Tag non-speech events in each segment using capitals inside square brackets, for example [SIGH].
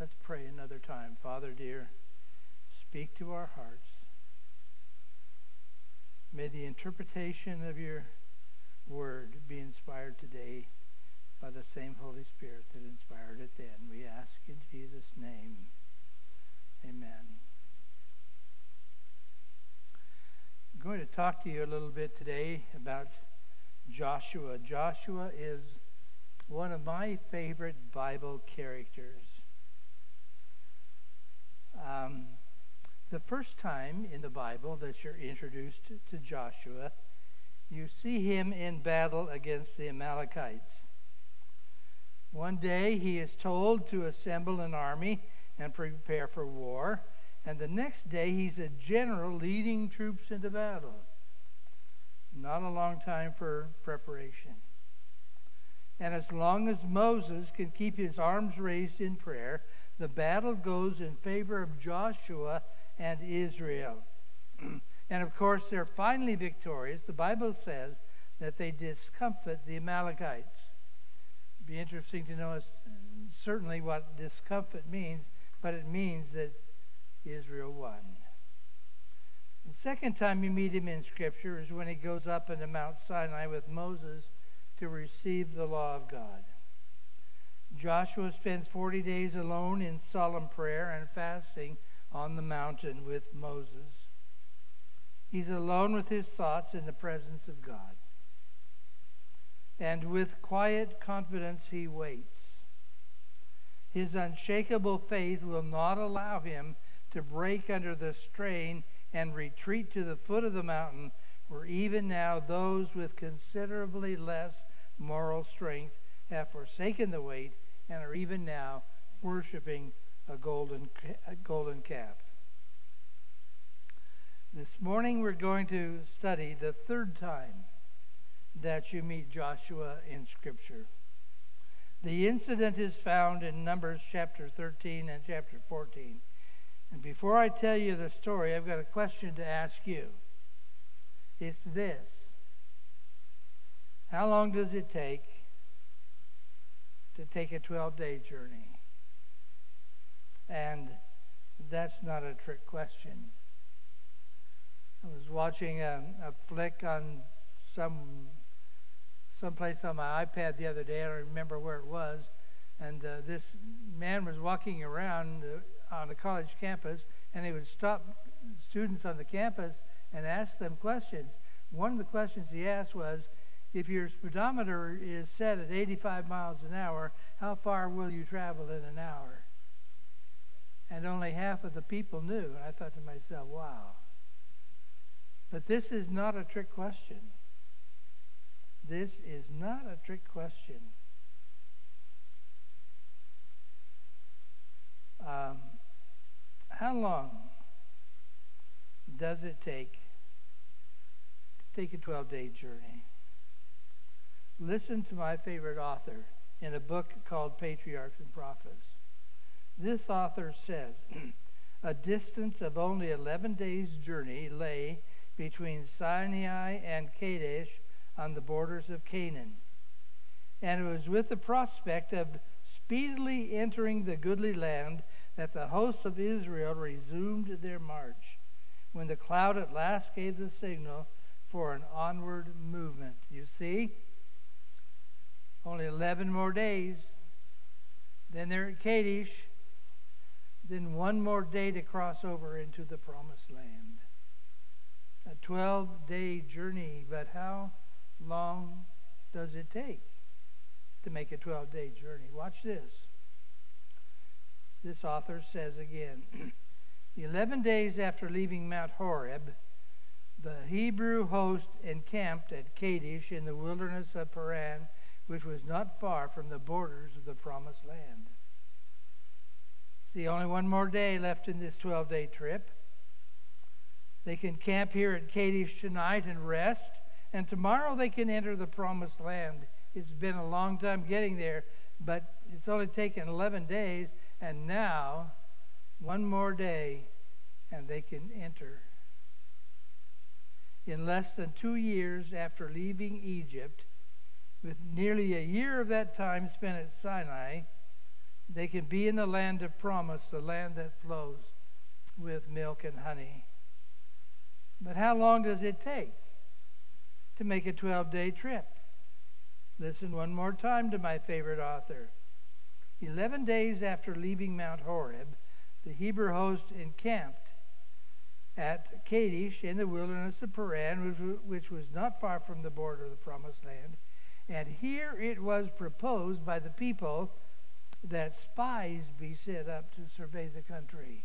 Let's pray another time. Father dear, speak to our hearts. May the interpretation of your word be inspired today by the same Holy Spirit that inspired it then. We ask in Jesus' name. Amen. I'm going to talk to you a little bit today about Joshua. Joshua is one of my favorite Bible characters. Um, the first time in the Bible that you're introduced to Joshua, you see him in battle against the Amalekites. One day he is told to assemble an army and prepare for war, and the next day he's a general leading troops into battle. Not a long time for preparation. And as long as Moses can keep his arms raised in prayer, the battle goes in favor of Joshua and Israel. [CLEARS THROAT] and of course, they're finally victorious. The Bible says that they discomfit the Amalekites. Be interesting to know certainly what discomfit means, but it means that Israel won. The second time you meet him in Scripture is when he goes up into Mount Sinai with Moses to receive the law of God. Joshua spends 40 days alone in solemn prayer and fasting on the mountain with Moses. He's alone with his thoughts in the presence of God. And with quiet confidence, he waits. His unshakable faith will not allow him to break under the strain and retreat to the foot of the mountain, where even now those with considerably less moral strength have forsaken the wait and are even now worshiping a golden, a golden calf. This morning we're going to study the third time that you meet Joshua in Scripture. The incident is found in Numbers chapter 13 and chapter 14. And before I tell you the story, I've got a question to ask you. It's this How long does it take to take a 12 day journey? And that's not a trick question. I was watching a, a flick on some someplace on my iPad the other day. I don't remember where it was. And uh, this man was walking around uh, on a college campus, and he would stop students on the campus and ask them questions. One of the questions he asked was, if your speedometer is set at 85 miles an hour, how far will you travel in an hour? And only half of the people knew. And I thought to myself, wow. But this is not a trick question. This is not a trick question. Um, how long does it take to take a 12 day journey? Listen to my favorite author in a book called Patriarchs and Prophets. This author says [CLEARS THROAT] a distance of only 11 days' journey lay between Sinai and Kadesh on the borders of Canaan. And it was with the prospect of speedily entering the goodly land that the hosts of Israel resumed their march, when the cloud at last gave the signal for an onward movement. You see? Only 11 more days. Then they're at Kadesh. Then one more day to cross over into the promised land. A 12 day journey, but how long does it take to make a 12 day journey? Watch this. This author says again [CLEARS THROAT] 11 days after leaving Mount Horeb, the Hebrew host encamped at Kadesh in the wilderness of Paran, which was not far from the borders of the promised land. See, only one more day left in this 12 day trip. They can camp here at Kadesh tonight and rest and tomorrow they can enter the promised land. It's been a long time getting there, but it's only taken 11 days, and now one more day, and they can enter. In less than two years after leaving Egypt, with nearly a year of that time spent at Sinai, they can be in the land of promise, the land that flows with milk and honey. But how long does it take to make a 12 day trip? Listen one more time to my favorite author. Eleven days after leaving Mount Horeb, the Hebrew host encamped at Kadesh in the wilderness of Paran, which was not far from the border of the Promised Land. And here it was proposed by the people that spies be set up to survey the country.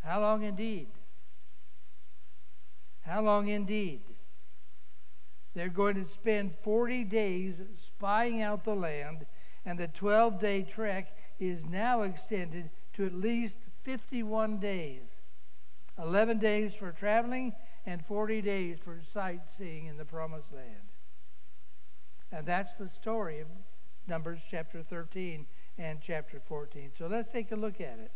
How long indeed? How long indeed? They're going to spend 40 days spying out the land, and the 12 day trek is now extended to at least 51 days 11 days for traveling and 40 days for sightseeing in the promised land. And that's the story of Numbers chapter 13 and chapter 14. So let's take a look at it.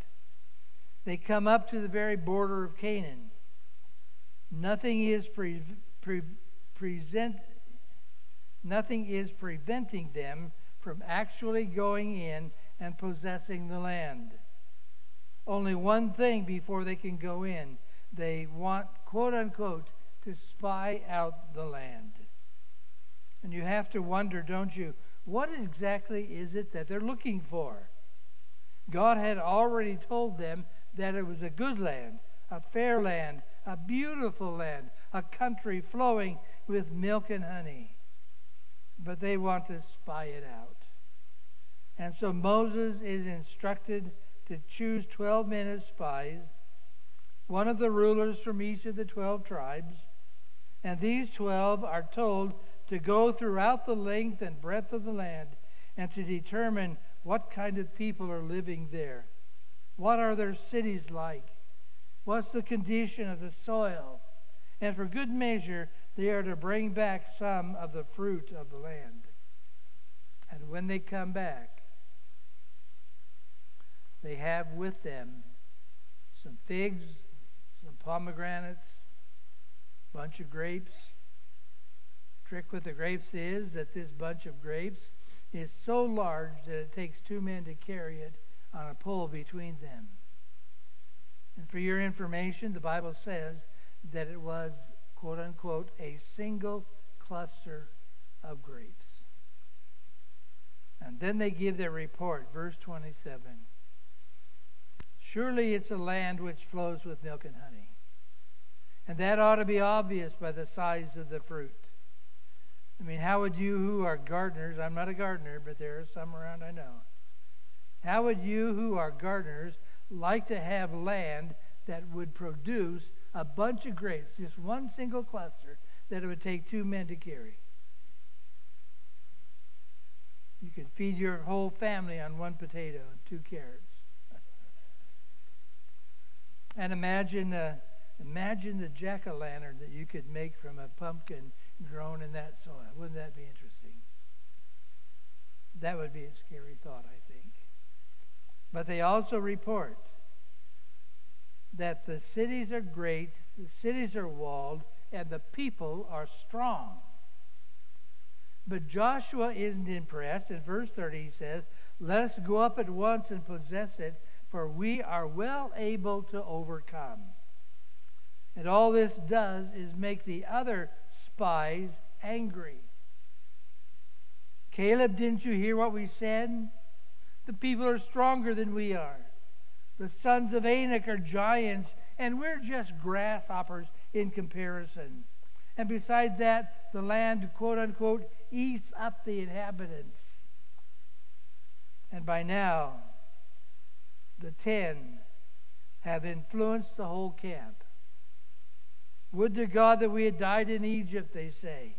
They come up to the very border of Canaan. Nothing is pre- pre- present nothing is preventing them from actually going in and possessing the land. Only one thing before they can go in. They want, quote unquote, to spy out the land. And you have to wonder, don't you, what exactly is it that they're looking for? God had already told them that it was a good land, a fair land, a beautiful land, a country flowing with milk and honey. But they want to spy it out. And so Moses is instructed to choose 12 men as spies, one of the rulers from each of the 12 tribes. And these 12 are told to go throughout the length and breadth of the land and to determine what kind of people are living there. What are their cities like? What's the condition of the soil? And for good measure, they are to bring back some of the fruit of the land. And when they come back, they have with them some figs, some pomegranates, a bunch of grapes. Trick with the grapes is that this bunch of grapes is so large that it takes two men to carry it on a pole between them. And for your information, the Bible says that it was, quote unquote, a single cluster of grapes. And then they give their report, verse 27. Surely it's a land which flows with milk and honey. And that ought to be obvious by the size of the fruit. I mean, how would you who are gardeners, I'm not a gardener, but there are some around I know. How would you who are gardeners like to have land that would produce a bunch of grapes, just one single cluster, that it would take two men to carry? You could feed your whole family on one potato and two carrots. And imagine, uh, imagine the jack o' lantern that you could make from a pumpkin grown in that soil. Wouldn't that be interesting? That would be a scary thought, I think. But they also report that the cities are great, the cities are walled, and the people are strong. But Joshua isn't impressed. In verse 30, he says, Let us go up at once and possess it, for we are well able to overcome. And all this does is make the other spies angry. Caleb, didn't you hear what we said? The people are stronger than we are. The sons of Anak are giants, and we're just grasshoppers in comparison. And besides that, the land, quote unquote, eats up the inhabitants. And by now, the ten have influenced the whole camp. Would to God that we had died in Egypt, they say.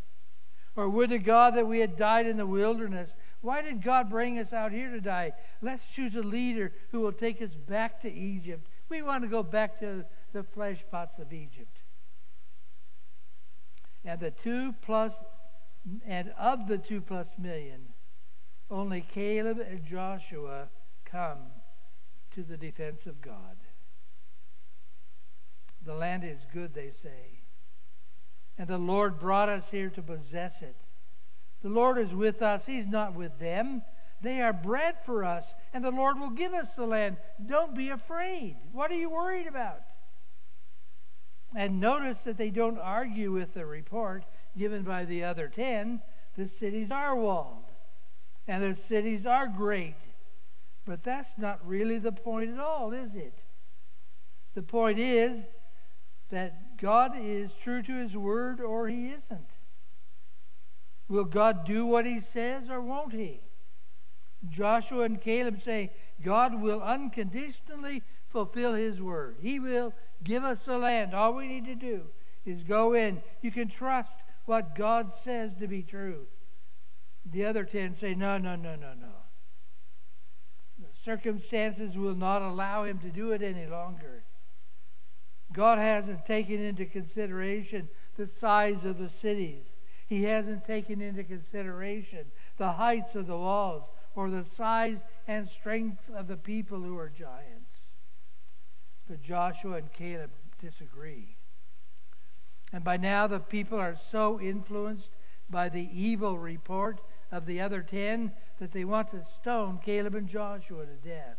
Or would to God that we had died in the wilderness. Why did God bring us out here to die? Let's choose a leader who will take us back to Egypt. We want to go back to the flesh pots of Egypt. And the two plus, and of the two plus million, only Caleb and Joshua come to the defense of God. The land is good, they say. And the Lord brought us here to possess it. The Lord is with us, He's not with them. They are bread for us, and the Lord will give us the land. Don't be afraid. What are you worried about? And notice that they don't argue with the report given by the other ten. The cities are walled, and the cities are great. But that's not really the point at all, is it? The point is that God is true to his word or he isn't. Will God do what he says or won't he? Joshua and Caleb say God will unconditionally fulfill his word. He will give us the land. All we need to do is go in. You can trust what God says to be true. The other 10 say, no, no, no, no, no. The circumstances will not allow him to do it any longer. God hasn't taken into consideration the size of the cities. He hasn't taken into consideration the heights of the walls or the size and strength of the people who are giants. But Joshua and Caleb disagree. And by now, the people are so influenced by the evil report of the other ten that they want to stone Caleb and Joshua to death.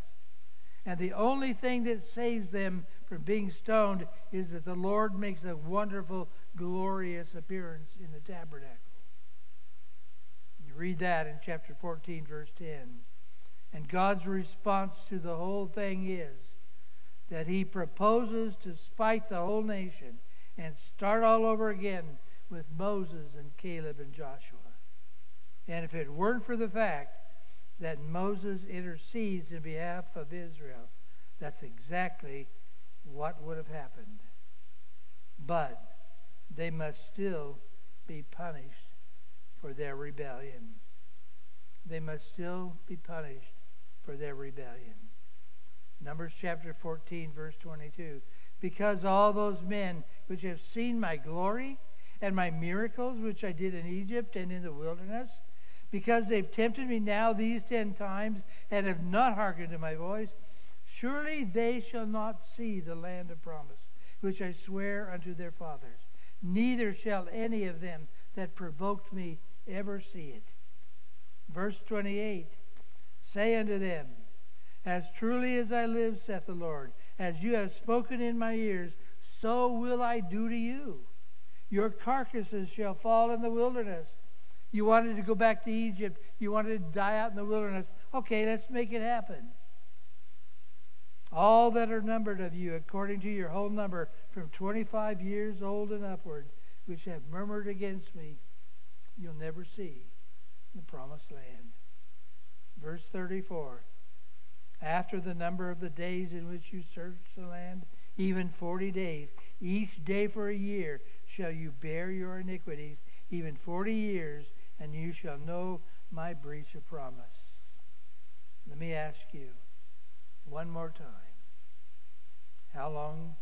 And the only thing that saves them from being stoned is that the Lord makes a wonderful, glorious appearance in the tabernacle. You read that in chapter 14, verse 10. And God's response to the whole thing is that he proposes to spite the whole nation and start all over again with Moses and Caleb and Joshua. And if it weren't for the fact that Moses intercedes in behalf of Israel, that's exactly what would have happened. But they must still be punished for their rebellion. They must still be punished for their rebellion. Numbers chapter 14, verse 22. Because all those men which have seen my glory and my miracles which I did in Egypt and in the wilderness, because they've tempted me now these ten times and have not hearkened to my voice, surely they shall not see the land of promise, which I swear unto their fathers. Neither shall any of them that provoked me ever see it. Verse 28 Say unto them, As truly as I live, saith the Lord, as you have spoken in my ears, so will I do to you. Your carcasses shall fall in the wilderness you wanted to go back to Egypt. You wanted to die out in the wilderness. Okay, let's make it happen. All that are numbered of you, according to your whole number, from 25 years old and upward, which have murmured against me, you'll never see the promised land. Verse 34 After the number of the days in which you search the land, even 40 days, each day for a year, shall you bear your iniquities, even 40 years and you shall know my breach of promise. Let me ask you one more time how long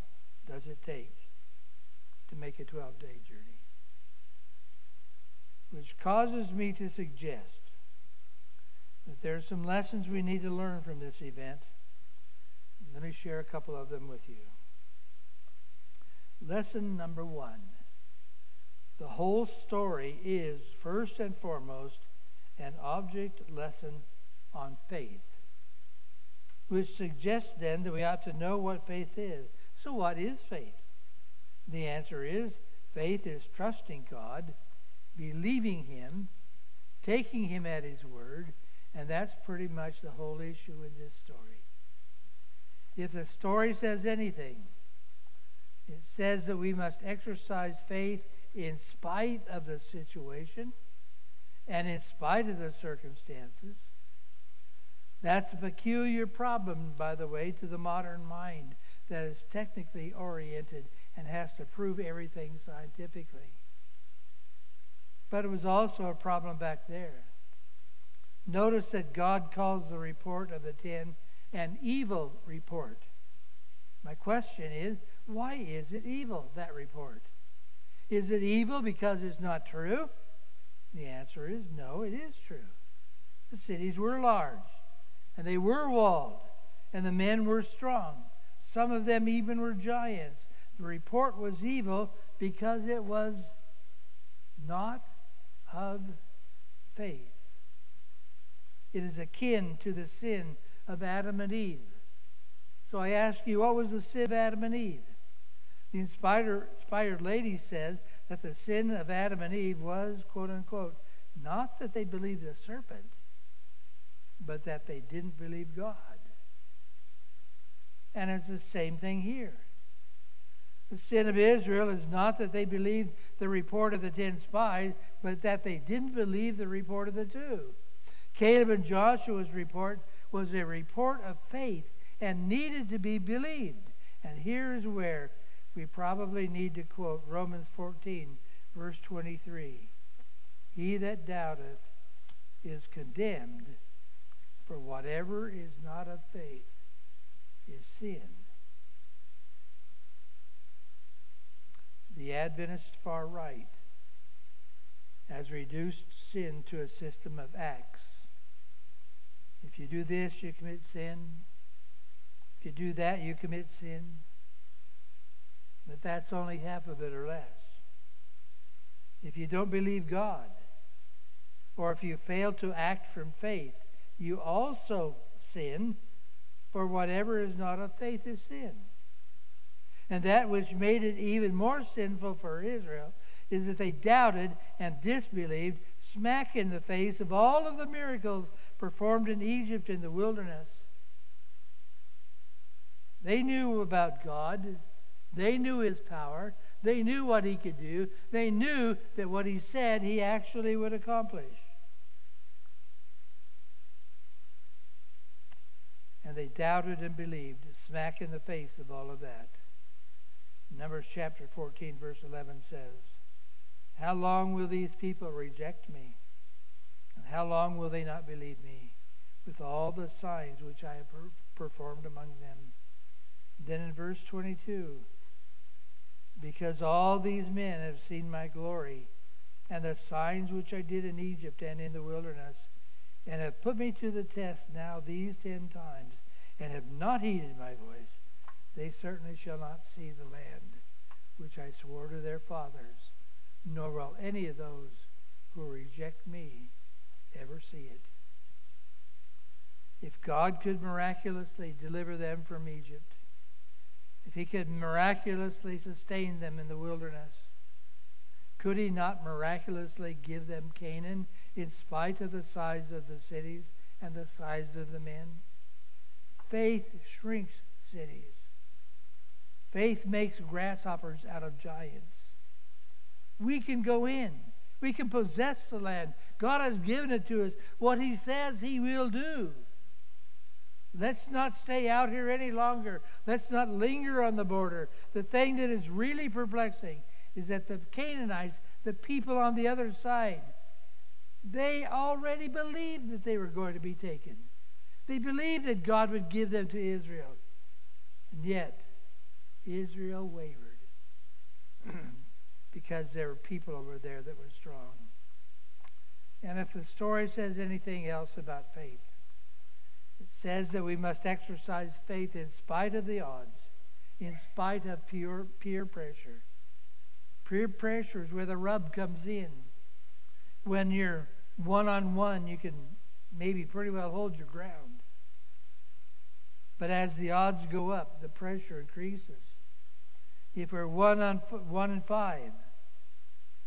does it take to make a 12 day journey? Which causes me to suggest that there are some lessons we need to learn from this event. Let me share a couple of them with you. Lesson number one the whole story is, first and foremost, an object lesson on faith, which suggests then that we ought to know what faith is. So, what is faith? The answer is faith is trusting God, believing Him, taking Him at His word, and that's pretty much the whole issue in this story. If the story says anything, it says that we must exercise faith in spite of the situation and in spite of the circumstances. That's a peculiar problem, by the way, to the modern mind that is technically oriented and has to prove everything scientifically. But it was also a problem back there. Notice that God calls the report of the ten an evil report. My question is why is it evil, that report? Is it evil because it's not true? The answer is no, it is true. The cities were large, and they were walled, and the men were strong. Some of them even were giants. The report was evil because it was not of faith. It is akin to the sin of Adam and Eve. So I ask you, what was the sin of Adam and Eve? The inspired, inspired lady says that the sin of Adam and Eve was, quote unquote, not that they believed the serpent, but that they didn't believe God. And it's the same thing here. The sin of Israel is not that they believed the report of the ten spies, but that they didn't believe the report of the two. Caleb and Joshua's report was a report of faith and needed to be believed. And here's where we probably need to quote Romans 14, verse 23 He that doubteth is condemned, for whatever is not of faith is sin. The Adventist far right has reduced sin to a system of acts. If you do this, you commit sin. If you do that, you commit sin. But that's only half of it or less. If you don't believe God, or if you fail to act from faith, you also sin, for whatever is not of faith is sin. And that which made it even more sinful for Israel is that they doubted and disbelieved smack in the face of all of the miracles performed in Egypt in the wilderness. They knew about God. They knew his power. They knew what he could do. They knew that what he said he actually would accomplish. And they doubted and believed, smack in the face of all of that. Numbers chapter 14, verse 11 says, How long will these people reject me? And how long will they not believe me with all the signs which I have performed among them? Then in verse 22, because all these men have seen my glory and the signs which I did in Egypt and in the wilderness, and have put me to the test now these ten times, and have not heeded my voice, they certainly shall not see the land which I swore to their fathers, nor will any of those who reject me ever see it. If God could miraculously deliver them from Egypt, if he could miraculously sustain them in the wilderness, could he not miraculously give them Canaan in spite of the size of the cities and the size of the men? Faith shrinks cities. Faith makes grasshoppers out of giants. We can go in. We can possess the land. God has given it to us. What He says He will do. Let's not stay out here any longer. Let's not linger on the border. The thing that is really perplexing is that the Canaanites, the people on the other side, they already believed that they were going to be taken. They believed that God would give them to Israel. And yet, Israel wavered [CLEARS THROAT] because there were people over there that were strong. And if the story says anything else about faith, it says that we must exercise faith in spite of the odds, in spite of pure, peer pressure. Peer pressure is where the rub comes in. When you're one on one, you can maybe pretty well hold your ground. But as the odds go up, the pressure increases. If we're one on one in five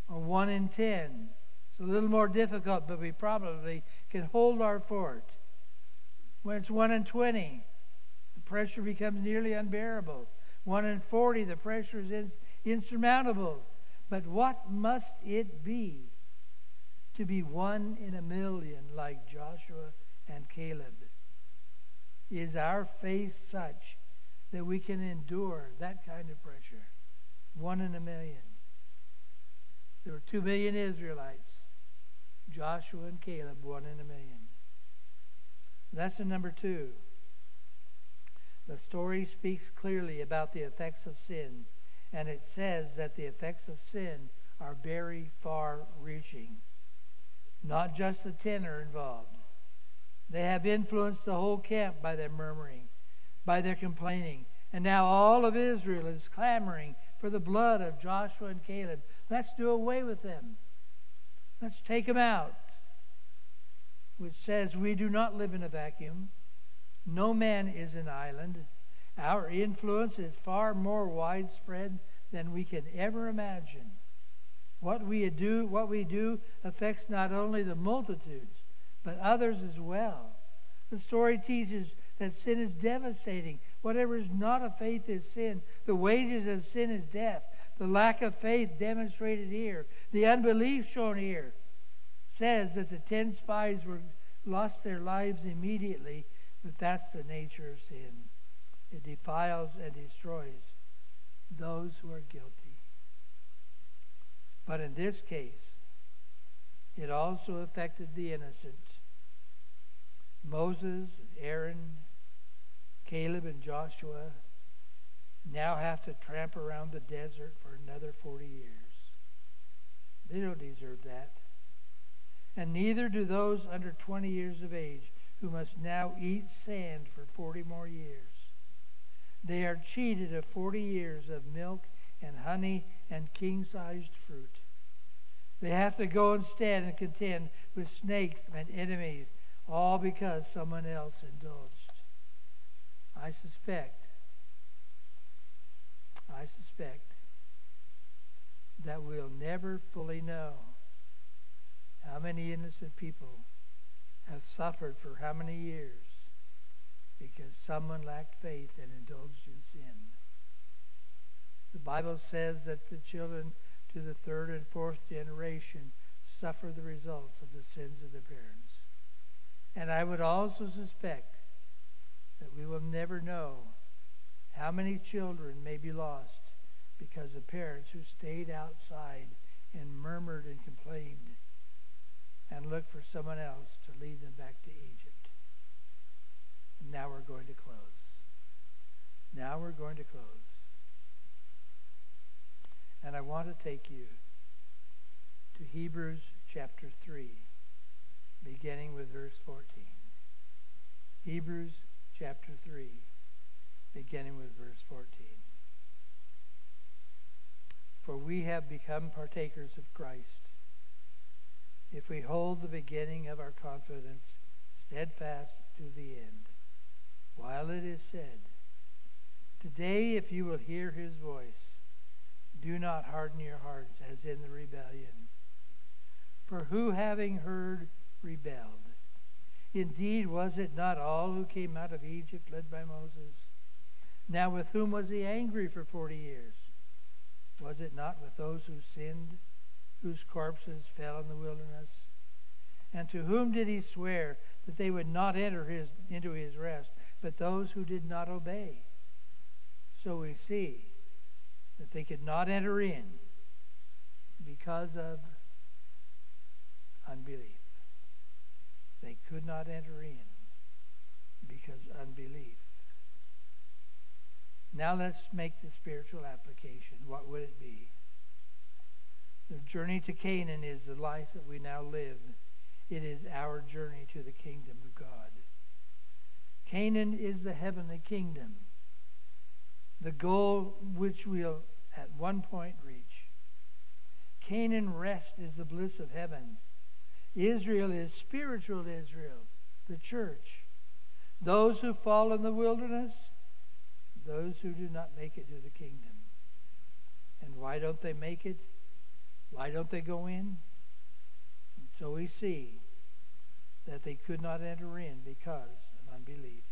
or one in ten, it's a little more difficult, but we probably can hold our fort. When it's 1 in 20, the pressure becomes nearly unbearable. 1 in 40, the pressure is in, insurmountable. But what must it be to be one in a million like Joshua and Caleb? Is our faith such that we can endure that kind of pressure? One in a million. There were two million Israelites. Joshua and Caleb, one in a million. Lesson number two. The story speaks clearly about the effects of sin, and it says that the effects of sin are very far reaching. Not just the ten are involved. They have influenced the whole camp by their murmuring, by their complaining. And now all of Israel is clamoring for the blood of Joshua and Caleb. Let's do away with them. Let's take them out. Which says we do not live in a vacuum. No man is an island. Our influence is far more widespread than we can ever imagine. What we do, what we do affects not only the multitudes, but others as well. The story teaches that sin is devastating. Whatever is not of faith is sin. The wages of sin is death. The lack of faith demonstrated here, the unbelief shown here, says that the ten spies were lost their lives immediately, but that's the nature of sin. It defiles and destroys those who are guilty. But in this case, it also affected the innocent. Moses, and Aaron, Caleb, and Joshua now have to tramp around the desert for another 40 years. They don't deserve that. And neither do those under 20 years of age who must now eat sand for 40 more years. They are cheated of 40 years of milk and honey and king sized fruit. They have to go instead and contend with snakes and enemies, all because someone else indulged. I suspect, I suspect that we'll never fully know how many innocent people have suffered for how many years because someone lacked faith and indulged in sin. The Bible says that the children to the third and fourth generation suffer the results of the sins of their parents. And I would also suspect that we will never know how many children may be lost because of parents who stayed outside and murmured and complained and look for someone else to lead them back to Egypt. And now we're going to close. Now we're going to close. And I want to take you to Hebrews chapter 3, beginning with verse 14. Hebrews chapter 3, beginning with verse 14. For we have become partakers of Christ if we hold the beginning of our confidence steadfast to the end. While it is said, Today, if you will hear his voice, do not harden your hearts as in the rebellion. For who, having heard, rebelled? Indeed, was it not all who came out of Egypt led by Moses? Now, with whom was he angry for forty years? Was it not with those who sinned? Whose corpses fell in the wilderness? And to whom did he swear that they would not enter his, into his rest, but those who did not obey? So we see that they could not enter in because of unbelief. They could not enter in because unbelief. Now let's make the spiritual application. What would it be? The journey to Canaan is the life that we now live. It is our journey to the kingdom of God. Canaan is the heavenly kingdom, the goal which we'll at one point reach. Canaan rest is the bliss of heaven. Israel is spiritual Israel, the church. Those who fall in the wilderness, those who do not make it to the kingdom. And why don't they make it? Why don't they go in? And so we see that they could not enter in because of unbelief.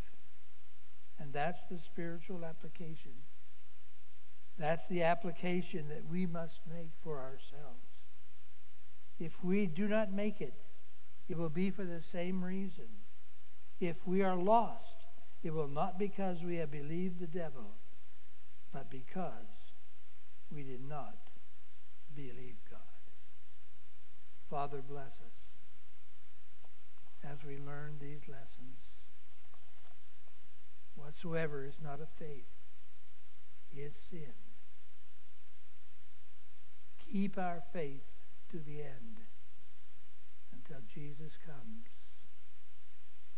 And that's the spiritual application. That's the application that we must make for ourselves. If we do not make it, it will be for the same reason. If we are lost, it will not because we have believed the devil, but because we did not believe Father, bless us as we learn these lessons. Whatsoever is not of faith is sin. Keep our faith to the end until Jesus comes.